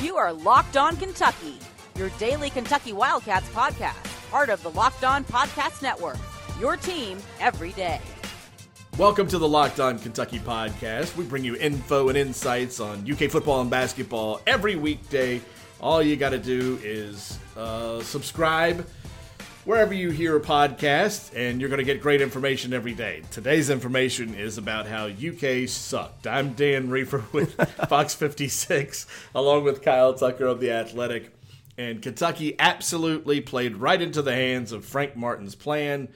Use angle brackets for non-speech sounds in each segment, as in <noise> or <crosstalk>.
You are Locked On Kentucky, your daily Kentucky Wildcats podcast, part of the Locked On Podcast Network. Your team every day. Welcome to the Locked On Kentucky podcast. We bring you info and insights on UK football and basketball every weekday. All you got to do is uh, subscribe wherever you hear a podcast, and you're going to get great information every day. Today's information is about how UK sucked. I'm Dan Reefer <laughs> with Fox 56, along with Kyle Tucker of The Athletic. And Kentucky absolutely played right into the hands of Frank Martin's plan.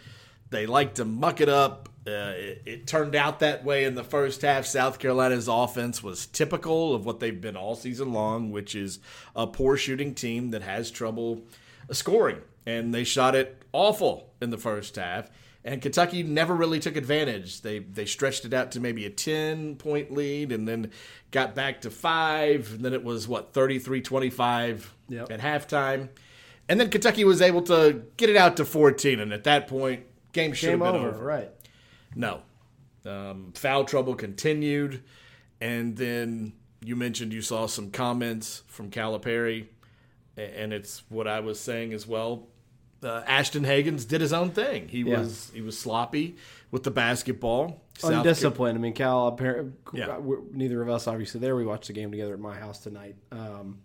They like to muck it up. Uh, it, it turned out that way in the first half. South Carolina's offense was typical of what they've been all season long, which is a poor shooting team that has trouble scoring and they shot it awful in the first half. And Kentucky never really took advantage. They they stretched it out to maybe a 10 point lead and then got back to 5 and then it was what 33-25 Yep. at halftime. And then Kentucky was able to get it out to 14 and at that point game should Game have been over, over. right? No. Um, foul trouble continued. And then you mentioned you saw some comments from Calipari, and it's what I was saying as well. Uh, Ashton Hagans did his own thing. He Yeah. was he was sloppy with the basketball. South Undisciplined. I mean, Cal. Apparently, Yeah. neither of us obviously there. We watched the game together at my house tonight. Um,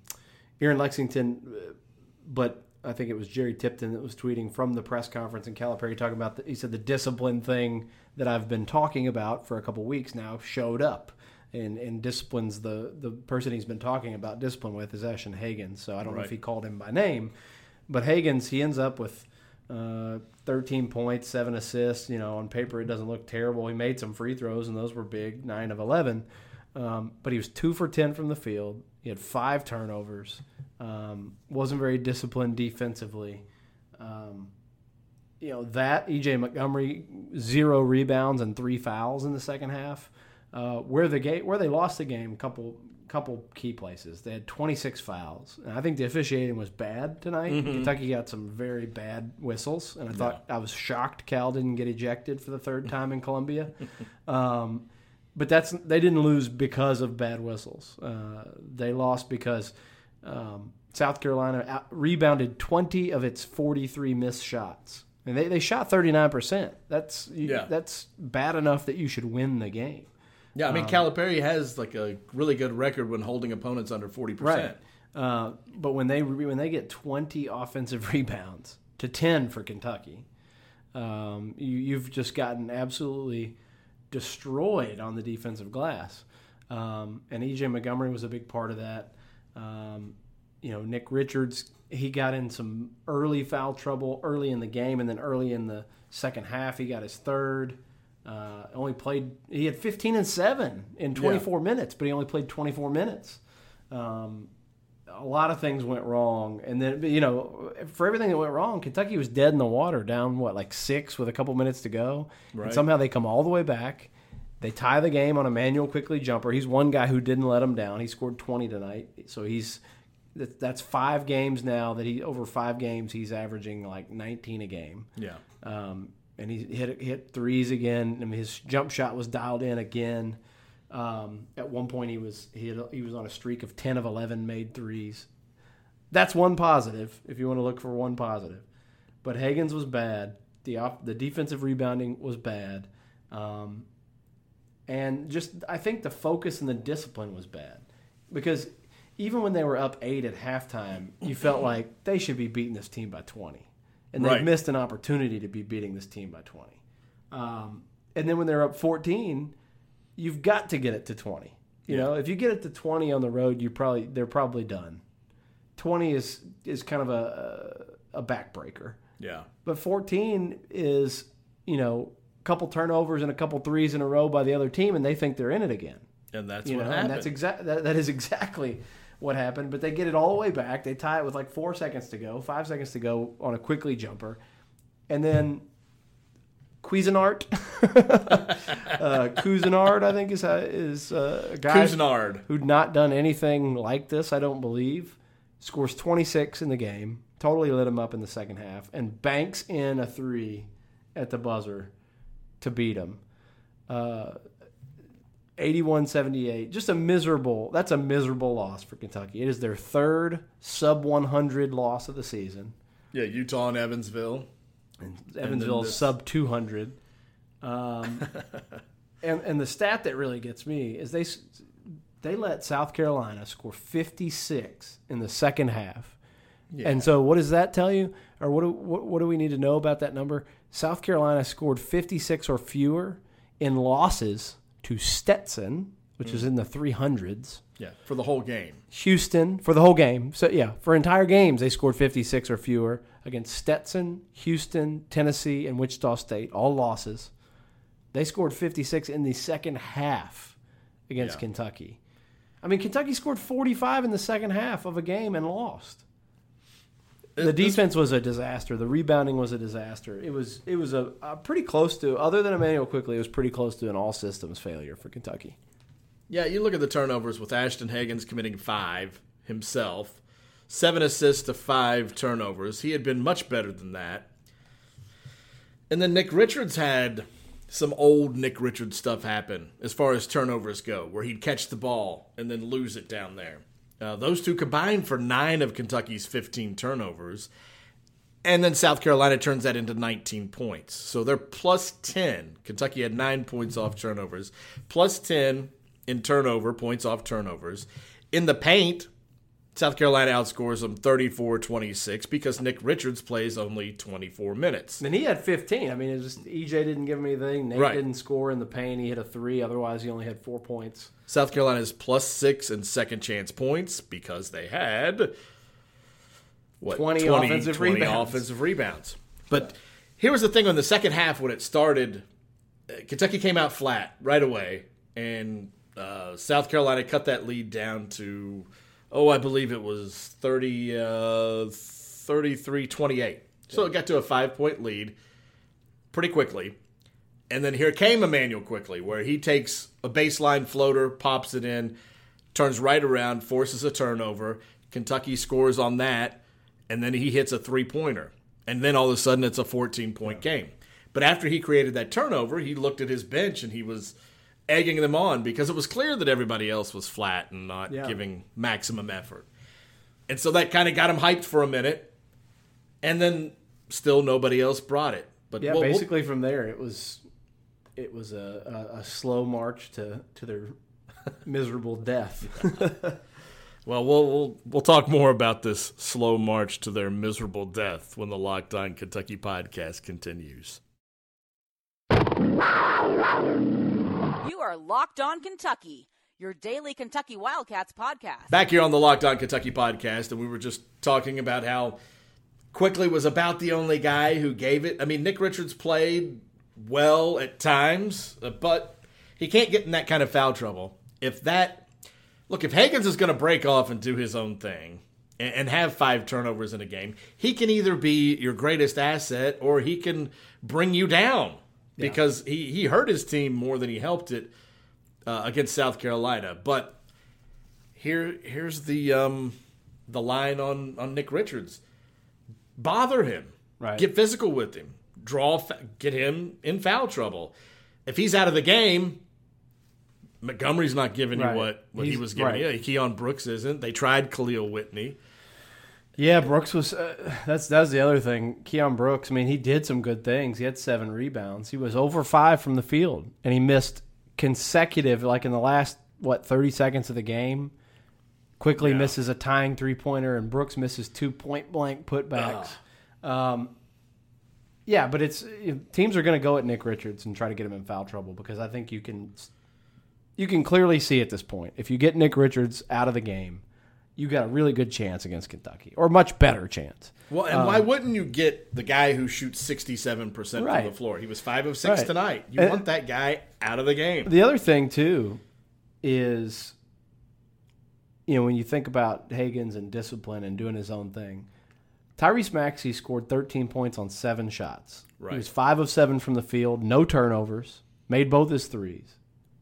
here in Lexington, uh, but I think it was Jerry Tipton that was tweeting from the press conference in Calipari talking about. The, he said the discipline thing that I've been talking about for a couple weeks now showed up. And, and disciplines the the person he's been talking about discipline with is Ashton Hagans. So I don't know if he called him by name, but Hagans he ends up with uh, 13 points, seven assists. You know, on paper it doesn't look terrible. He made some free throws and those were big, nine of 11. Um, but he was two for 10 from the field. He had five turnovers. Um, wasn't very disciplined defensively. Um, you know that EJ Montgomery zero rebounds and three fouls in the second half. Uh, where the game where they lost the game, couple couple key places. They had 26 fouls, and I think the officiating was bad tonight. Kentucky got some very bad whistles, and I thought I was shocked Cal didn't get ejected for the third <laughs> time in Columbia. um, but that's they didn't lose because of bad whistles. Uh, they lost because um, South Carolina out- rebounded 20 of its 43 missed shots. And they, they shot 39%. That's you, Yeah. that's bad enough that you should win the game. Yeah, I mean Um, Calipari has like a really good record when holding opponents under forty percent. Uh, but when they when they get 20 offensive <laughs> rebounds to 10 for Kentucky, um, you, you've just gotten absolutely destroyed on the defensive glass. Um, and EJ Montgomery was a big part of that. Um, you know, Nick Richards, he got in some early foul trouble early in the game, and then early in the second half, he got his third. Uh, only played, he had 15 and 7 in 24 minutes, but he only played 24 minutes. Um, a lot of things went wrong, and then you know, for everything that went wrong, Kentucky was dead in the water, down what like six with a couple minutes to go, Right. and somehow they come all the way back. They tie the game on a Immanuel Quickley jumper. He's one guy who didn't let him down. He scored 20 tonight, so he's that's five games now that he over five games he's averaging like 19 a game. Yeah. Um, and he hit hit threes again. I mean, his jump shot was dialed in again. Um, at one point, he was he had, he was on a streak of ten of eleven made threes. That's one positive if you want to look for one positive. But Hagans was bad. The off, the defensive rebounding was bad, um, and just I think the focus and the discipline was bad because even when they were up eight at halftime, you felt like they should be beating this team by twenty, and they Right. missed an opportunity to be beating this team by twenty. Um, and then when they're up fourteen, you've got to get it to 20. You know, if you get it to 20 on the road, you probably they're probably done. 20 is is kind of a a backbreaker. Yeah. But 14 is, you know, a couple turnovers and a couple threes in a row by the other team and they think they're in it again. And that's You what know, happened. and that's exact that, that is exactly what happened, but they get it all the way back. They tie it with like 4 seconds to go, 5 seconds to go on a Quickley jumper. And then Cuisinart, <laughs> uh, Cuisinart, I think is a, is uh, a guy Couisnard. who'd not done anything like this, I don't believe, scores 26 in the game, totally lit him up in the second half, and banks in a three at the buzzer to beat him. Uh, 81-78. Just a miserable. That's a miserable loss for Kentucky. It is their third sub 100 loss of the season. Yeah, Utah and Evansville. Evansville this- sub 200. Um, <laughs> and and the stat that really gets me is they they let South Carolina score 56 in the second half. And so what does that tell you or what do, what, what do we need to know about that number? South Carolina scored 56 or fewer in losses to Stetson, which is mm. in the 300s. Yeah, for the whole game. Houston for the whole game. So yeah, for entire games they scored 56 or fewer against Stetson, Houston, Tennessee, and Wichita State, all losses. They scored 56 in the second half against Yeah. Kentucky. I mean, Kentucky scored 45 in the second half of a game and lost. The defense was a disaster. The rebounding was a disaster. It was it was a, a pretty close to other than Immanuel Quickley, it was pretty close to an all systems failure for Kentucky. Yeah, you look at the turnovers with Ashton Hagans committing five himself, seven assists to five turnovers. He had been much better than that. And then Nick Richards had some old Nick Richards stuff happen as far as turnovers go, where he'd catch the ball and then lose it down there. Uh, those two combined for nine of Kentucky's 15 turnovers. And then South Carolina turns that into 19 points. So they're plus 10. Kentucky had nine points off turnovers, plus 10 in turnover, points off turnovers. In the paint, South Carolina outscores them 34 26 because Nick Richards plays only 24 minutes. And he had 15. I mean, it just EJ didn't give him anything. Nate Right. didn't score in the paint. He hit a three. Otherwise, he only had four points. South Carolina's plus six in second chance points because they had what 20 offensive 20 rebounds. offensive rebounds. But here was the thing: on the second half, when it started, uh, Kentucky came out flat right away, and uh, South Carolina cut that lead down to oh, I believe it was 30, uh, 33 28. So it got to a five point lead pretty quickly. And then here came Immanuel Quickley, where he takes a baseline floater, pops it in, turns right around, forces a turnover. Kentucky scores on that, and then he hits a three pointer. And then all of a sudden it's a 14 point game. But after he created that turnover, he looked at his bench and he was egging them on because it was clear that everybody else was flat and not Yeah. giving maximum effort. And so that kind of got him hyped for a minute. And then still nobody else brought it. But Yeah, we'll- we'll- basically from there, it was it was a, a, a slow march to, to their <laughs> miserable death. <laughs> Well, we'll we'll we'll talk more about this slow march to their miserable death when the Locked On Kentucky podcast continues. You are Locked On Kentucky, your daily Kentucky Wildcats podcast. Back here on the Locked On Kentucky podcast, and we were just talking about how Quickley was about the only guy who gave it. I mean, Nick Richards played well at times, uh, but he can't get in that kind of foul trouble. If that look, if Higgins is going to break off and do his own thing and, and have five turnovers in a game, he can either be your greatest asset or he can bring you down because he, he hurt his team more than he helped it uh, against South Carolina. But here here's the um, the line on on Nick Richards. Bother him. Right. Get physical with him. Draw get him in foul trouble. If he's out of the game, Montgomery's not giving Right. you what, what he was giving right. you. Keion Brooks isn't. They tried Kahlil Whitney. Yeah, Brooks was. Uh, that's that's the other thing. Keion Brooks. I mean, he did some good things. He had seven rebounds. He was over five from the field, and he missed consecutive, like in the last what thirty seconds of the game. Quickley Yeah. misses a tying three pointer, and Brooks misses two point blank putbacks. Um, yeah, but it's teams are going to go at Nick Richards and try to get him in foul trouble because I think you can you can clearly see at this point if you get Nick Richards out of the game, you got a really good chance against Kentucky, or much better chance. Well, and um, why wouldn't you get the guy who shoots sixty seven percent from the floor? He was five of six Right. tonight. You And- want that guy out of the game. The other thing too is, you know, when you think about Hagans and discipline and doing his own thing, Tyrese Maxey scored 13 points on seven shots. Right. He was five of seven from the field, no turnovers, made both his threes.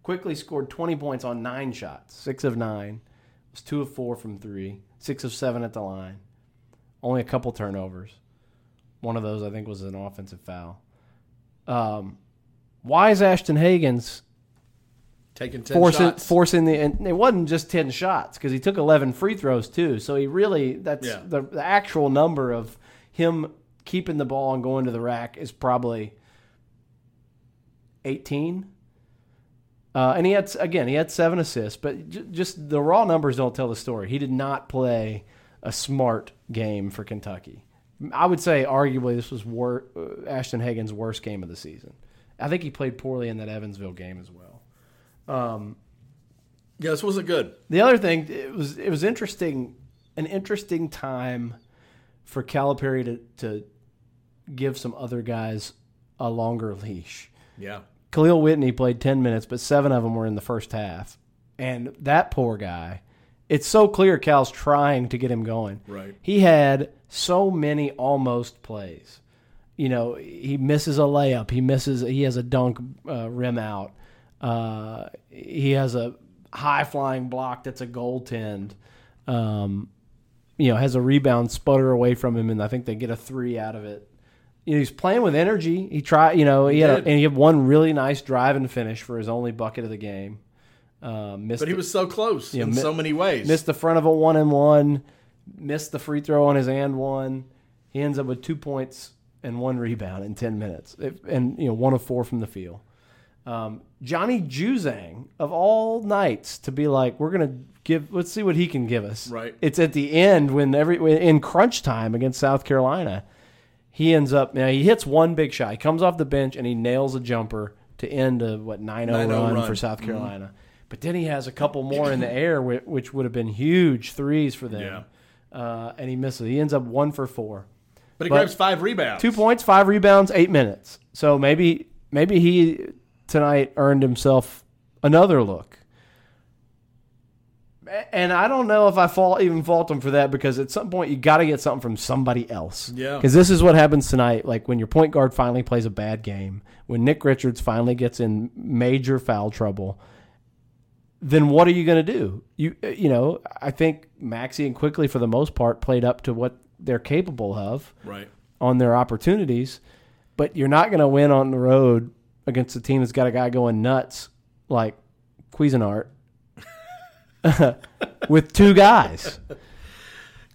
Quickley scored 20 points on nine shots, six of nine. Was two of four from three, six of seven at the line. Only a couple turnovers. One of those, I think, was an offensive foul. Um, Why is Ashton Hagans Taking 10 forcing shots. forcing the? And it wasn't just ten shots because he took eleven free throws too. So he really that's Yeah. the, the actual number of him keeping the ball and going to the rack is probably eighteen. Uh, and he had again he had seven assists, but j- just the raw numbers don't tell the story. He did not play a smart game for Kentucky. I would say arguably this was wor- uh, Ashton Hagans' worst game of the season. I think he played poorly in that Evansville game as well. yeah, this wasn't good. The other thing it was it was interesting, an interesting time for Calipari to to give some other guys a longer leash. Yeah. Kahlil Whitney played ten minutes, but seven of them were in the first half, and that poor guy. It's so clear Cal's trying to get him going. Right. He had so many almost plays. You know, he misses a layup. He misses. He has a dunk uh, rim out. Uh, he has a high flying block that's a goaltend. Um, you know, has a rebound sputter away from him, and I think they get a three out of it. You know, he's playing with energy. He tried. You know, he, had a, and he had one really nice drive and finish for his only bucket of the game. Uh, missed But he was so close in mi- so many ways. missed the front of a one and one, missed the free throw on his and one. He ends up with two points and one rebound in ten minutes, If- and you know one of four from the field. Um, Johnny Juzang of all nights to be like, we're gonna give, let's see what he can give us. Right. It's at the end when every in crunch time against South Carolina, he ends up. Now he hits one big shot. He comes off the bench and he nails a jumper to end a what 9-0 9-0 run, run. for South Carolina. But then he has a couple more in the air, which would have been huge threes for them. Uh, and he misses. He ends up one for four. but he but- grabs five rebounds. Two points, five rebounds, eight minutes. So maybe maybe he tonight earned himself another look. And I don't know if I fault even fault them for that because at some point you got to get something from somebody else. Yeah. Because this is what happens tonight. Like when your point guard finally plays a bad game, when Nick Richards finally gets in major foul trouble, then what are you going to do? You uh, you know I think Maxey and Quickley for the most part played up to what they're capable of Right. on their opportunities, but you're not going to win on the road against a team that's got a guy going nuts like Cuisinart <laughs> with two guys.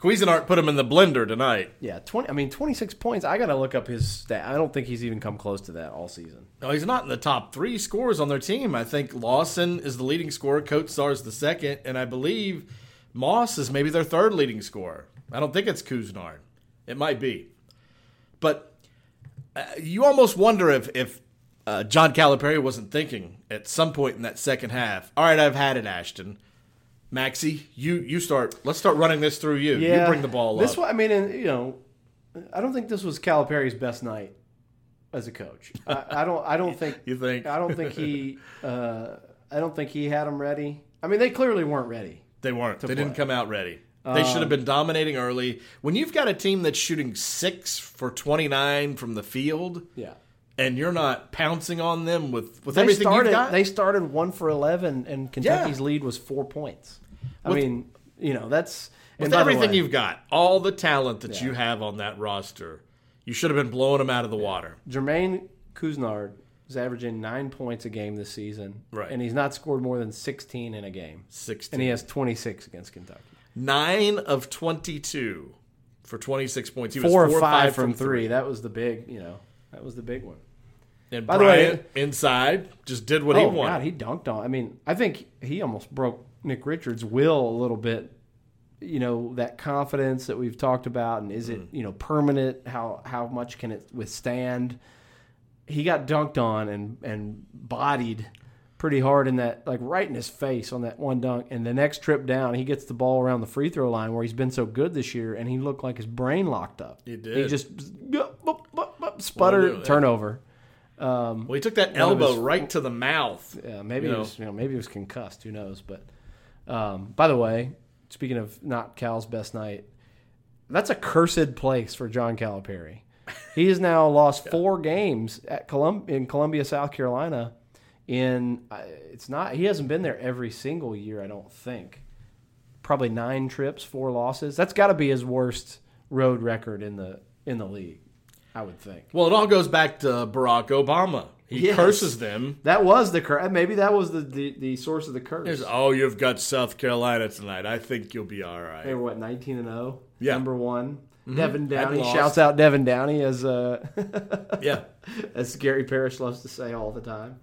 Cuisinart put him in the blender tonight. Yeah, twenty. I mean, twenty six points. I got to look up his stat. I don't think he's even come close to that all season. No, he's not in the top three scorers on their team. I think Lawson is the leading scorer, Kotsar is the second, and I believe Moss is maybe their third leading scorer. I don't think it's Couisnard. It might be. But uh, you almost wonder if, if uh, John Calipari wasn't thinking at some point in that second half, all right, I've had it, Ashton. Maxey, you, you start. Let's start running this through you. you bring the ball This up. one, I mean, and, you know, I don't think this was Calipari's best night as a coach. I, I don't. I don't think. <laughs> You think? I don't think he. Uh, I don't think he had them ready. I mean, they clearly weren't ready. They weren't. They didn't come out ready. They should have been dominating early. When you've got a team that's shooting six for twenty nine from the field, Yeah. and you're not pouncing on them with with They everything started. you've got, They started one for eleven, and Kentucky's lead was four points. I With- mean, you know, that's with everything way, you've got, all the talent that Yeah. you have on that roster, you should have been blowing them out of the water. Jermaine Couisnard is averaging nine points a game this season, Right. And he's not scored more than sixteen in a game, Sixteen, and he has twenty six against Kentucky. nine of twenty two for twenty six points. He was Four four or five, from, from three. That was the big, you know, that was the big one. And By the way- Bryant inside just did what he oh wanted. God, he dunked on. I mean, I think he almost broke Nick Richards' will a little bit. You know that confidence that we've talked about, and is it Mm-hmm. you know permanent? How how much can it withstand? He got dunked on and and bodied pretty hard in that like right in his face on that one dunk. And the next trip down, he gets the ball around the free throw line where he's been so good this year, and he looked like his brain locked up. He did. He just <laughs> sputter yeah. turnover. Um, well, he took that elbow his- right to the mouth. yeah, maybe You he know. was, you know, maybe he was concussed. Who knows? But um, by the way, speaking of not Cal's best night, that's a cursed place for John Calipari. He has now lost four games at Colum- in Columbia, South Carolina. In uh, it's not he hasn't been there every single year. I don't think. Probably nine trips, four losses. That's got to be his worst road record in the in the league. I would think. Well, it all goes back to Barack Obama. He Yes. curses them. That was the curse. Maybe that was the, the, the source of the curse. There's, oh, you've got South Carolina tonight. I think you'll be all right. They were what 19 and 0. Yeah. Number one. Devin Hadn't Downey shouts out Devin Downey as uh, <laughs> Yeah. <laughs> as Gary Parrish loves to say all the time.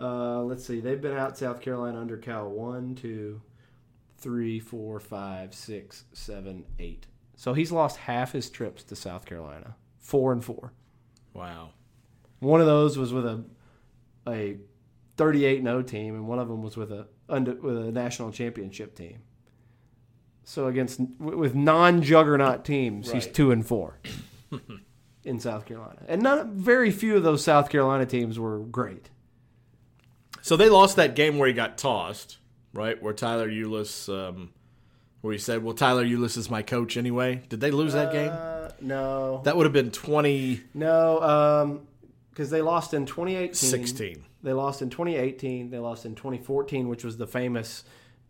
Uh, let's see. They've been out South Carolina under Cal one, two, three, four, five, six, seven, eight. So he's lost half his trips to South Carolina. Four and four. Wow. One of those was with a a 38 0 team, and one of them was with a under, with a national championship team. So against with non juggernaut teams, he's two and four <laughs> in South Carolina, and not very few of those South Carolina teams were great. So they lost that game where he got tossed, right? Where Tyler Ulis, um, where he said, "Well, Tyler Ulis is my coach anyway." Did they lose that game? Uh, no, That would have been twenty. no, because they lost in 2018. They lost in 2018. They lost in 2014, which was the famous.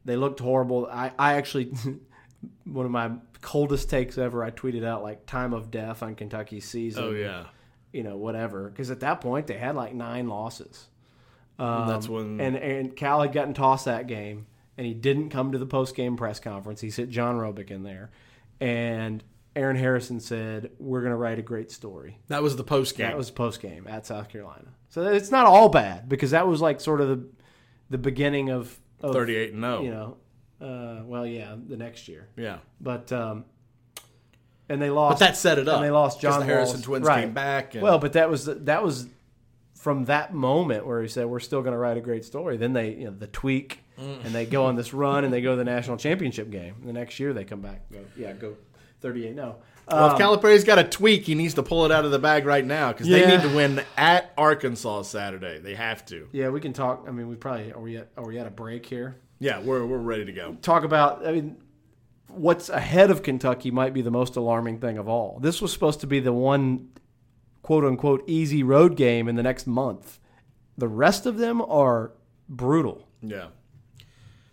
They looked horrible. I, I actually, <laughs> one of my coldest takes ever. I tweeted out like time of death on Kentucky's season. Oh yeah, you know whatever. Because at that point they had like nine losses. Um, that's when And and Cal had gotten tossed that game, and he didn't come to the post game press conference. He sent John Robic in there, and Aaron Harrison said, "We're going to write a great story." that was the post game. That was the post game at South Carolina. So it's not all bad because that was like sort of the the beginning of, of 38 and 0. You know, uh, well, yeah, the next year, Yeah, but um, and they lost. but that set it up. and they lost John the Harrison Walls. twins Right. came back. And, Well, but that was that was from that moment where he said we're still going to write a great story. Then they you know the tweak Mm. and they go on this run and they go to the <laughs> national championship game. The next year they come back. Go, yeah, go thirty eight. No. well, Um, if Calipari's got a tweak, he needs to pull it out of the bag right now because they need to win at Arkansas Saturday. They have to. yeah, we can talk. I mean, we probably are we at are we at a break here? Yeah, we're we're ready to go. talk about. I mean, what's ahead of Kentucky might be the most alarming thing of all. This was supposed to be the one quote unquote easy road game in the next month. The rest of them are brutal. Yeah.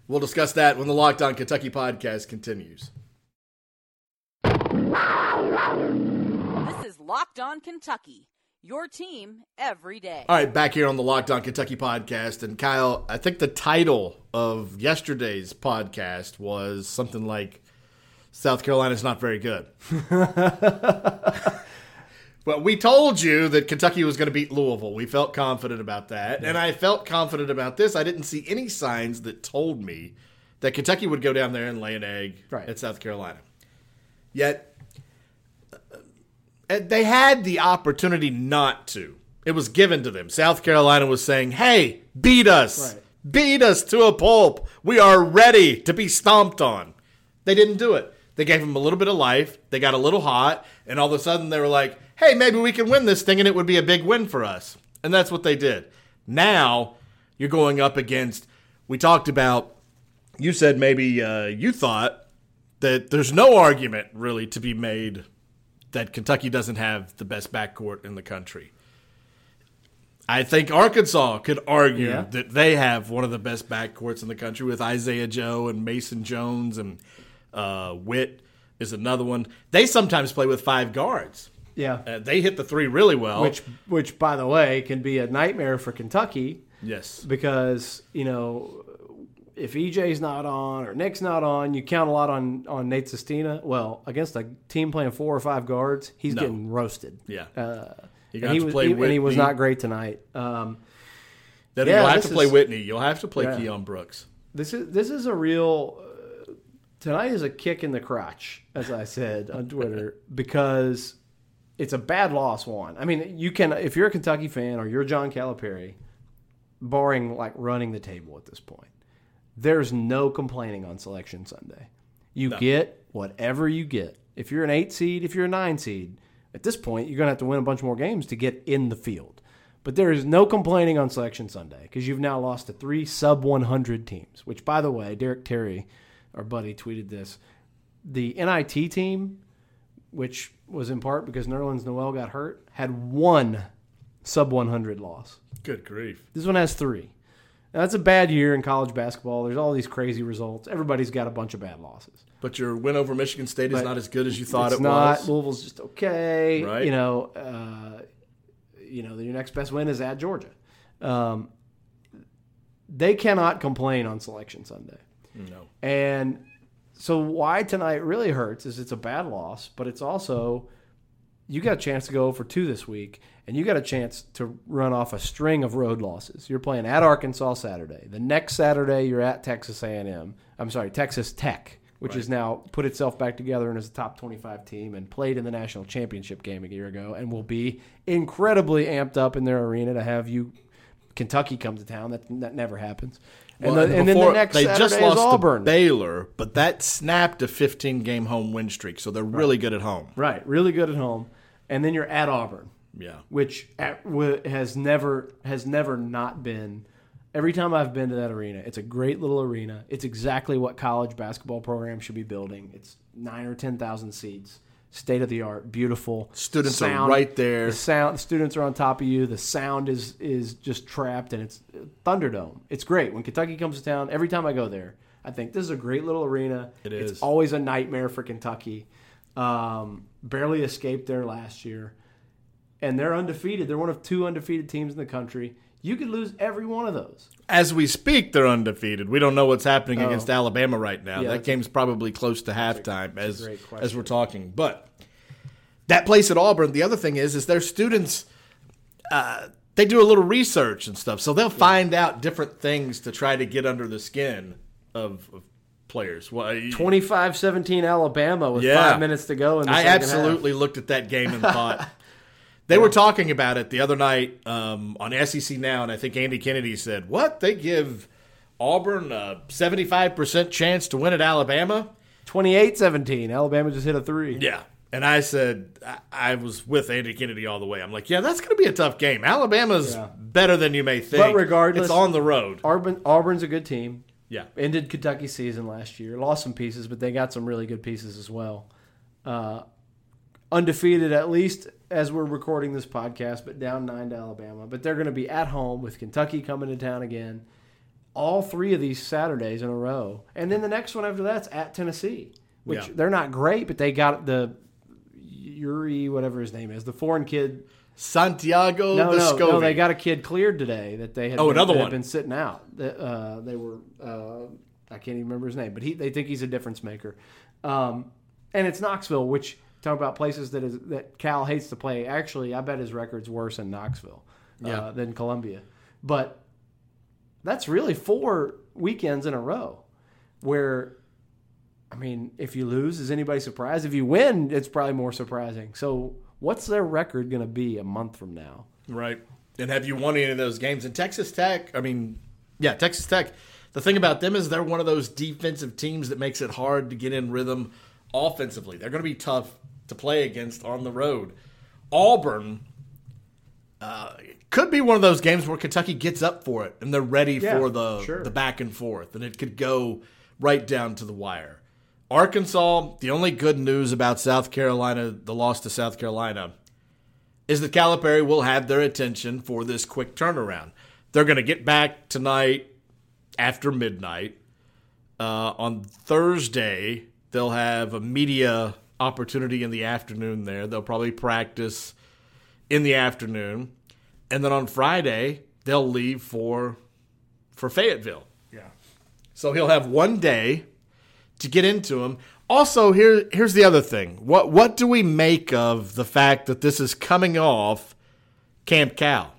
We'll discuss that when the Locked On Kentucky podcast continues. This is Locked On Kentucky, your team every day. All right, back here on the Locked On Kentucky podcast. And Kyle, I think the title of yesterday's podcast was something like South Carolina's not very good. <laughs> But we told you that Kentucky was going to beat Louisville. We felt confident about that. And I felt confident about this. I didn't see any signs that told me that Kentucky would go down there and lay an egg Right. at South Carolina. Yet, they had the opportunity not to. It was given to them. South Carolina was saying, hey, beat us. Right. Beat us to a pulp. We are ready to be stomped on. They didn't do it. They gave them a little bit of life. They got a little hot. And all of a sudden they were like, hey, maybe we can win this thing and it would be a big win for us. And that's what they did. Now you're going up against, we talked about, you said maybe uh, you thought that there's no argument really to be made that Kentucky doesn't have the best backcourt in the country. I think Arkansas could argue Yeah. that they have one of the best backcourts in the country with Isaiah Joe and Mason Jones and uh, Whitt is another one. They sometimes play with five guards. Yeah. Uh, they hit the three really well. Which, which, by the way, can be a nightmare for Kentucky yes, because you know if EJ's not on or Nick's not on, you count a lot on on Nate Sestina. Well, against a team playing four or five guards, he's No. getting roasted. yeah. Uh, he to was, play he, and he was not great tonight. Um, Then yeah, you'll have to play is- Whitney. You'll have to play Yeah. Keion Brooks. This is this is a real uh, tonight is a kick in the crotch, as I said on Twitter, <laughs> because it's a bad loss. One, I mean, you can if you're a Kentucky fan or you're John Calipari, barring like running the table at this point, there's no complaining on Selection Sunday. You No. get whatever you get. If you're an eight seed, if you're a nine seed, at this point you're gonna have to win a bunch more games to get in the field. But there is no complaining on Selection Sunday because you've now lost to three sub 100 teams. Which, by the way, Derek Terry, our buddy, tweeted this. The NIT team, which was in part because Nerlens Noel got hurt, had one sub 100 loss. Good grief. This one has three. Now, that's a bad year in college basketball. There's all these crazy results. Everybody's got a bunch of bad losses. But your win over Michigan State is But not as good as you thought it's it not. was. Louisville's just okay. Right. You know, uh, you know your next best win is at Georgia. Um, they cannot complain on Selection Sunday. No. And so why tonight really hurts is it's a bad loss, but it's also you got a chance to go for two this week, and you got a chance to run off a string of road losses. You're playing at Arkansas Saturday. The next Saturday, you're at Texas A&M. I'm sorry, Texas Tech, which has now put itself back together and is a top 25 team and played in the national championship game a year ago, and will be incredibly amped up in their arena to have you. Kentucky come to town. That that never happens. And, Well, the, and then the next they Saturday just is lost Auburn. to Baylor, but that snapped a 15 game home win streak, so they're really good at home. Right, really good at home, and then you're at Auburn, Yeah. which at, w- has never has never not been. Every time I've been to that arena, it's a great little arena. It's exactly what college basketball programs should be building. It's nine or ten thousand seats, state of the art, beautiful. Students are right there. The sound, the students are on top of you. The sound is is just trapped, and it's Thunderdome. It's great when Kentucky comes to town. Every time I go there, I think this is a great little arena. It It's always a nightmare for Kentucky. Um, barely escaped there last year, and they're undefeated. They're one of two undefeated teams in the country. You could lose every one of those. As we speak, they're undefeated. We don't know what's happening Oh. against Alabama right now. Yeah, that that's a- game's probably close to halftime as as we're talking. But that place at Auburn, the other thing is, is their students. Uh, they do a little research and stuff, so they'll find out different things to try to get under the skin of, of players. Well, 25-17 Alabama with Yeah. five minutes to go. In the I absolutely looked at that game and <laughs> thought they were talking about it the other night um, on SEC Now, and I think Andy Kennedy said, "What they give Auburn a seventy-five percent chance to win at Alabama?" half. 28-17. Alabama just hit a three. Yeah, and I said I, I was with Andy Kennedy all the way. I'm like, "Yeah, that's going to be a tough game. Alabama's Yeah. better than you may think, But regardless- it's on the road." Auburn, Auburn's a good team. Yeah, ended Kentucky season last year. Lost some pieces, but they got some really good pieces as well. Uh, undefeated, at least as we're recording this podcast, but down nine to Alabama. But they're going to be at home with Kentucky coming to town again. All three of these Saturdays in a row, and then the next one after that's at Tennessee, which Yeah. they're not great, but they got the Yuri, whatever his name is, the foreign kid Santiago no, no, Vescovi. no. They got a kid cleared today that they had. Oh, been, another one. been sitting out. That, Uh, they were. Uh, I can't even remember his name, but he. They think he's a difference maker. Um, and it's Knoxville, which talk about places that is that Cal hates to play. Actually, I bet his record's worse in Knoxville Yeah. uh, than Columbia. But that's really four weekends in a row where. I mean, if you lose, is anybody surprised? If you win, it's probably more surprising. So, what's their record going to be a month from now? Right. And have you won any of those games? And Texas Tech, I mean, yeah, Texas Tech. The thing about them is they're one of those defensive teams that makes it hard to get in rhythm offensively. They're going to be tough to play against on the road. Auburn uh, could be one of those games where Kentucky gets up for it and they're ready Yeah, for the sure. the back and forth, and it could go right down to the wire. Arkansas, the only good news about South Carolina, the loss to South Carolina, is that Calipari will have their attention for this quick turnaround. They're going to get back tonight after midnight. Uh, on Thursday, they'll have a media opportunity in the afternoon there. They'll probably practice in the afternoon. And then on Friday, they'll leave for for Fayetteville. Yeah. So he'll have one day to get into him. Also, here here's the other thing. What what do we make of the fact that this is coming off Camp Cal?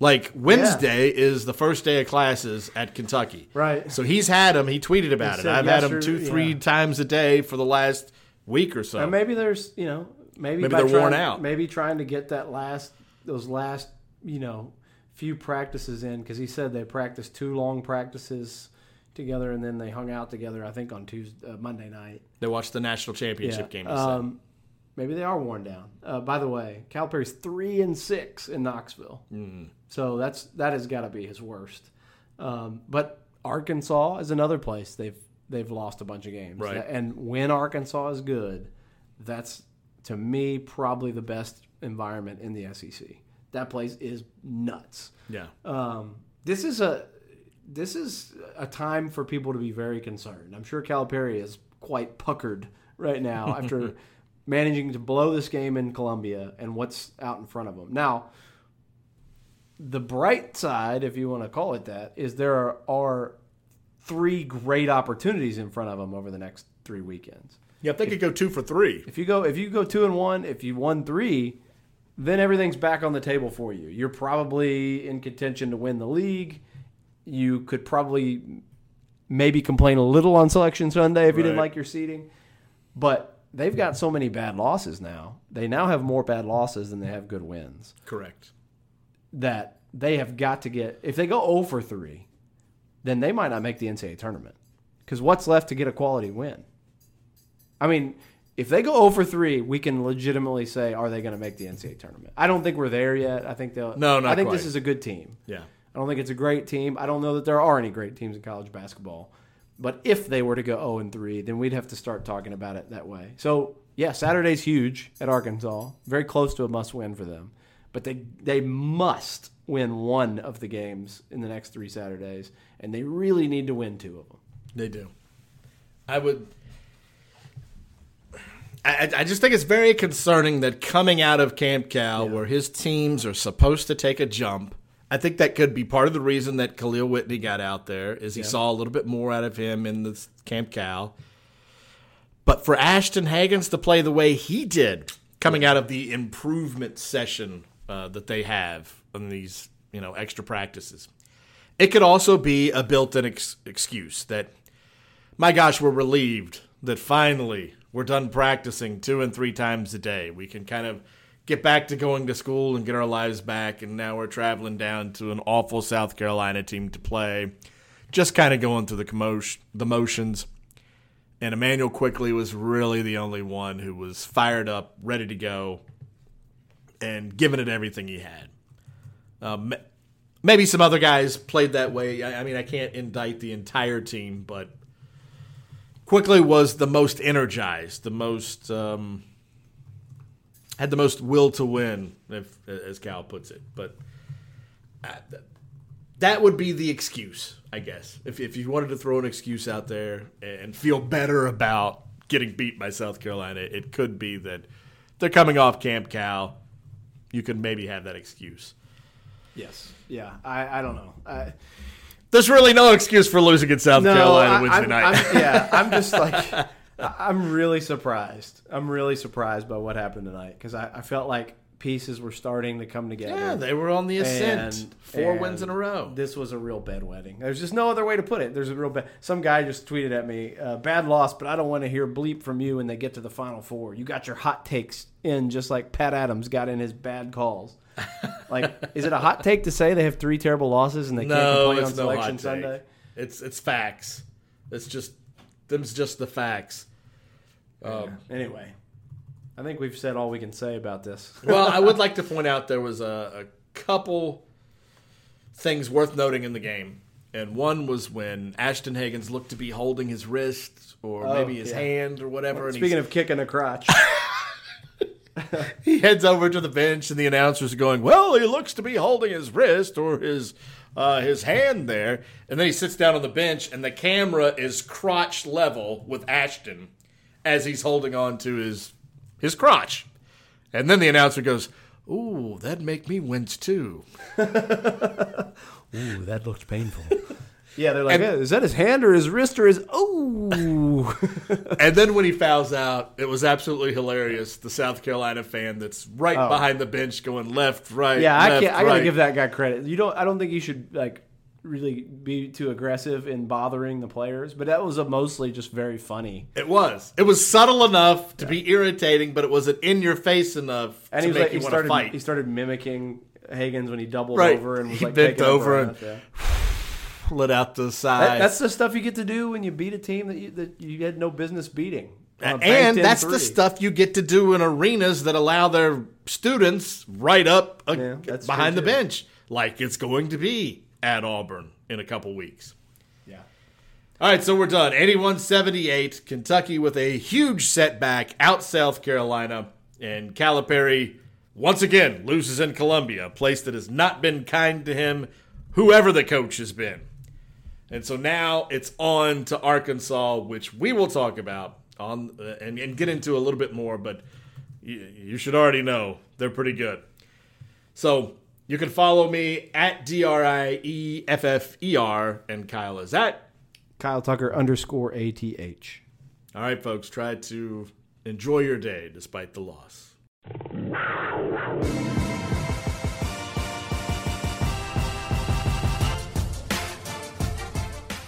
Like Wednesday is the first day of classes at Kentucky. Right. So he's had him. He tweeted about He it. I've had him two, three yeah. times a day for the last week or so. And maybe there's, you know, maybe, Maybe they're trying, worn out. Maybe trying to get that last, those last, you know, few practices in because he said they practiced two long practices together and then they hung out together. I think on Tuesday, uh, Monday night. they watched the national championship game. Um, maybe they are worn down. Uh, by the way, Calipari's three and six in Knoxville, Mm. so that's that has got to be his worst. Um, but Arkansas is another place they've they've lost a bunch of games, Right. And when Arkansas is good, that's to me probably the best environment in the SEC. That place is nuts. yeah. Um, this is a this is a time for people to be very concerned. I'm sure Calipari is quite puckered right now <laughs> after managing to blow this game in Columbia and what's out in front of them. Now, the bright side, if you want to call it that, is there are, are three great opportunities in front of them over the next three weekends. Yeah, if they could go two for three. If you go if you go two and one, if you won three, then everything's back on the table for you. You're probably in contention to win the league. You could probably maybe complain a little on selection Sunday if you didn't like your seating. But they've got so many bad losses now. They now have more bad losses than they have good wins. Correct. That they have got to get if they go 0 for 3, then they might not make the NCAA tournament. Cuz what's left to get a quality win? I mean, if they go 0 for 3, we can legitimately say, are they going to make the NCAA tournament? I don't think we're there yet. I think they'll. No, not I think quite. this is a good team. Yeah. I don't think it's a great team. I don't know that there are any great teams in college basketball. But if they were to go 0 and 3, then we'd have to start talking about it that way. So, yeah, Saturday's huge at Arkansas. Very close to a must win for them. But they they must win one of the games in the next 3 Saturdays, and they really need to win two of them. They do. I would. I, I just think it's very concerning that coming out of Camp Cal, where his teams are supposed to take a jump, I think that could be part of the reason that Kahlil Whitney got out there, is he saw a little bit more out of him in the Camp Cal. But for Ashton Hagans to play the way he did, coming out of the improvement session uh, that they have in these, you know, extra practices, it could also be a built-in ex- excuse that my gosh, we're relieved that finally we're done practicing two and three times a day. We can kind of get back to going to school and get our lives back, and now we're traveling down to an awful South Carolina team to play. Just kind of going through the commotion, the motions. And Immanuel Quickley was really the only one who was fired up, ready to go, and giving it everything he had. Um, maybe some other guys played that way. I, I mean, I can't indict the entire team, but Quickley was the most energized, the most um, had the most will to win, if as Cal puts it. But uh, that would be the excuse, I guess. If if you wanted to throw an excuse out there and feel better about getting beat by South Carolina, it could be that they're coming off Camp Cal. You could maybe have that excuse. Yes. Yeah. I, I don't know. I, There's really no excuse for losing at South Carolina I- Wednesday I'm- night. I'm- yeah, I'm just <laughs> like, I'm really surprised. I'm really surprised by what happened tonight because I, I felt like pieces were starting to come together. yeah, they were on the ascent. And- Four and wins in a row. This was a real bedwetting. There's just no other way to put it. There's a real bad. Some guy just tweeted at me, uh, "Bad loss, but I don't want to hear bleep from you when they get to the final four. You got your hot takes in, just like Pat Adams got in his bad calls. <laughs> like, is it a hot take to say they have three terrible losses and they can't No, complain on no selection. Sunday? It's it's facts. It's just them's just the facts. Um, Anyway, I think we've said all we can say about this. <laughs> well, I would like to point out there was a, a couple things worth noting in the game, and one was when Ashton Hagans looked to be holding his wrist or Oh, maybe his yeah. hand or whatever. and Speaking of kicking a crotch, <laughs> <laughs> he heads over to the bench, and the announcers are going, "Well, he looks to be holding his wrist or his uh, his hand there." And then he sits down on the bench, and the camera is crotch level with Ashton as he's holding on to his his crotch. And then the announcer goes, "Ooh, that'd make me wince too." <laughs> ooh, that looked painful. <laughs> yeah, they're like, "Eh, is that his hand or his wrist or his? Ooh, <laughs> And then when he fouls out, it was absolutely hilarious. The South Carolina fan that's right Oh. behind the bench going left, right. yeah, I can't. I gotta give that guy credit. You don't. I don't think you should like really be too aggressive in bothering the players, but that was a mostly just very funny. It was. It was subtle enough to be irritating, but it wasn't in your face enough And to he was make like, you want started. to fight. He started mimicking Hagans when he doubled Right. over and was He like bent a over breath, yeah. <sighs> Let out the That, side. that's the stuff you get to do when you beat a team that you that you had no business beating. a and that's the stuff you get to do in arenas that allow their students right up uh, Yeah, behind the bench, like it's going to be at Auburn in a couple weeks. Yeah. All right, so we're done. 81 78. Kentucky with a huge setback out South Carolina. And Calipari, once again, loses in Columbia, a place that has not been kind to him, whoever the coach has been. And so now it's on to Arkansas, which we will talk about on uh, and, and get into a little bit more, but you, you should already know they're pretty good. So You can follow me at D R I E F F E R, and Kyle is at Kyle Tucker underscore ATH. All right, folks, try to enjoy your day despite the loss.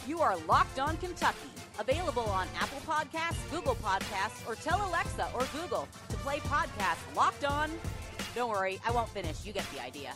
You are Locked On Kentucky, available on Apple Podcasts, Google Podcasts, or tell Alexa or Google to play podcast Locked On. Don't worry, I won't finish. You get the idea.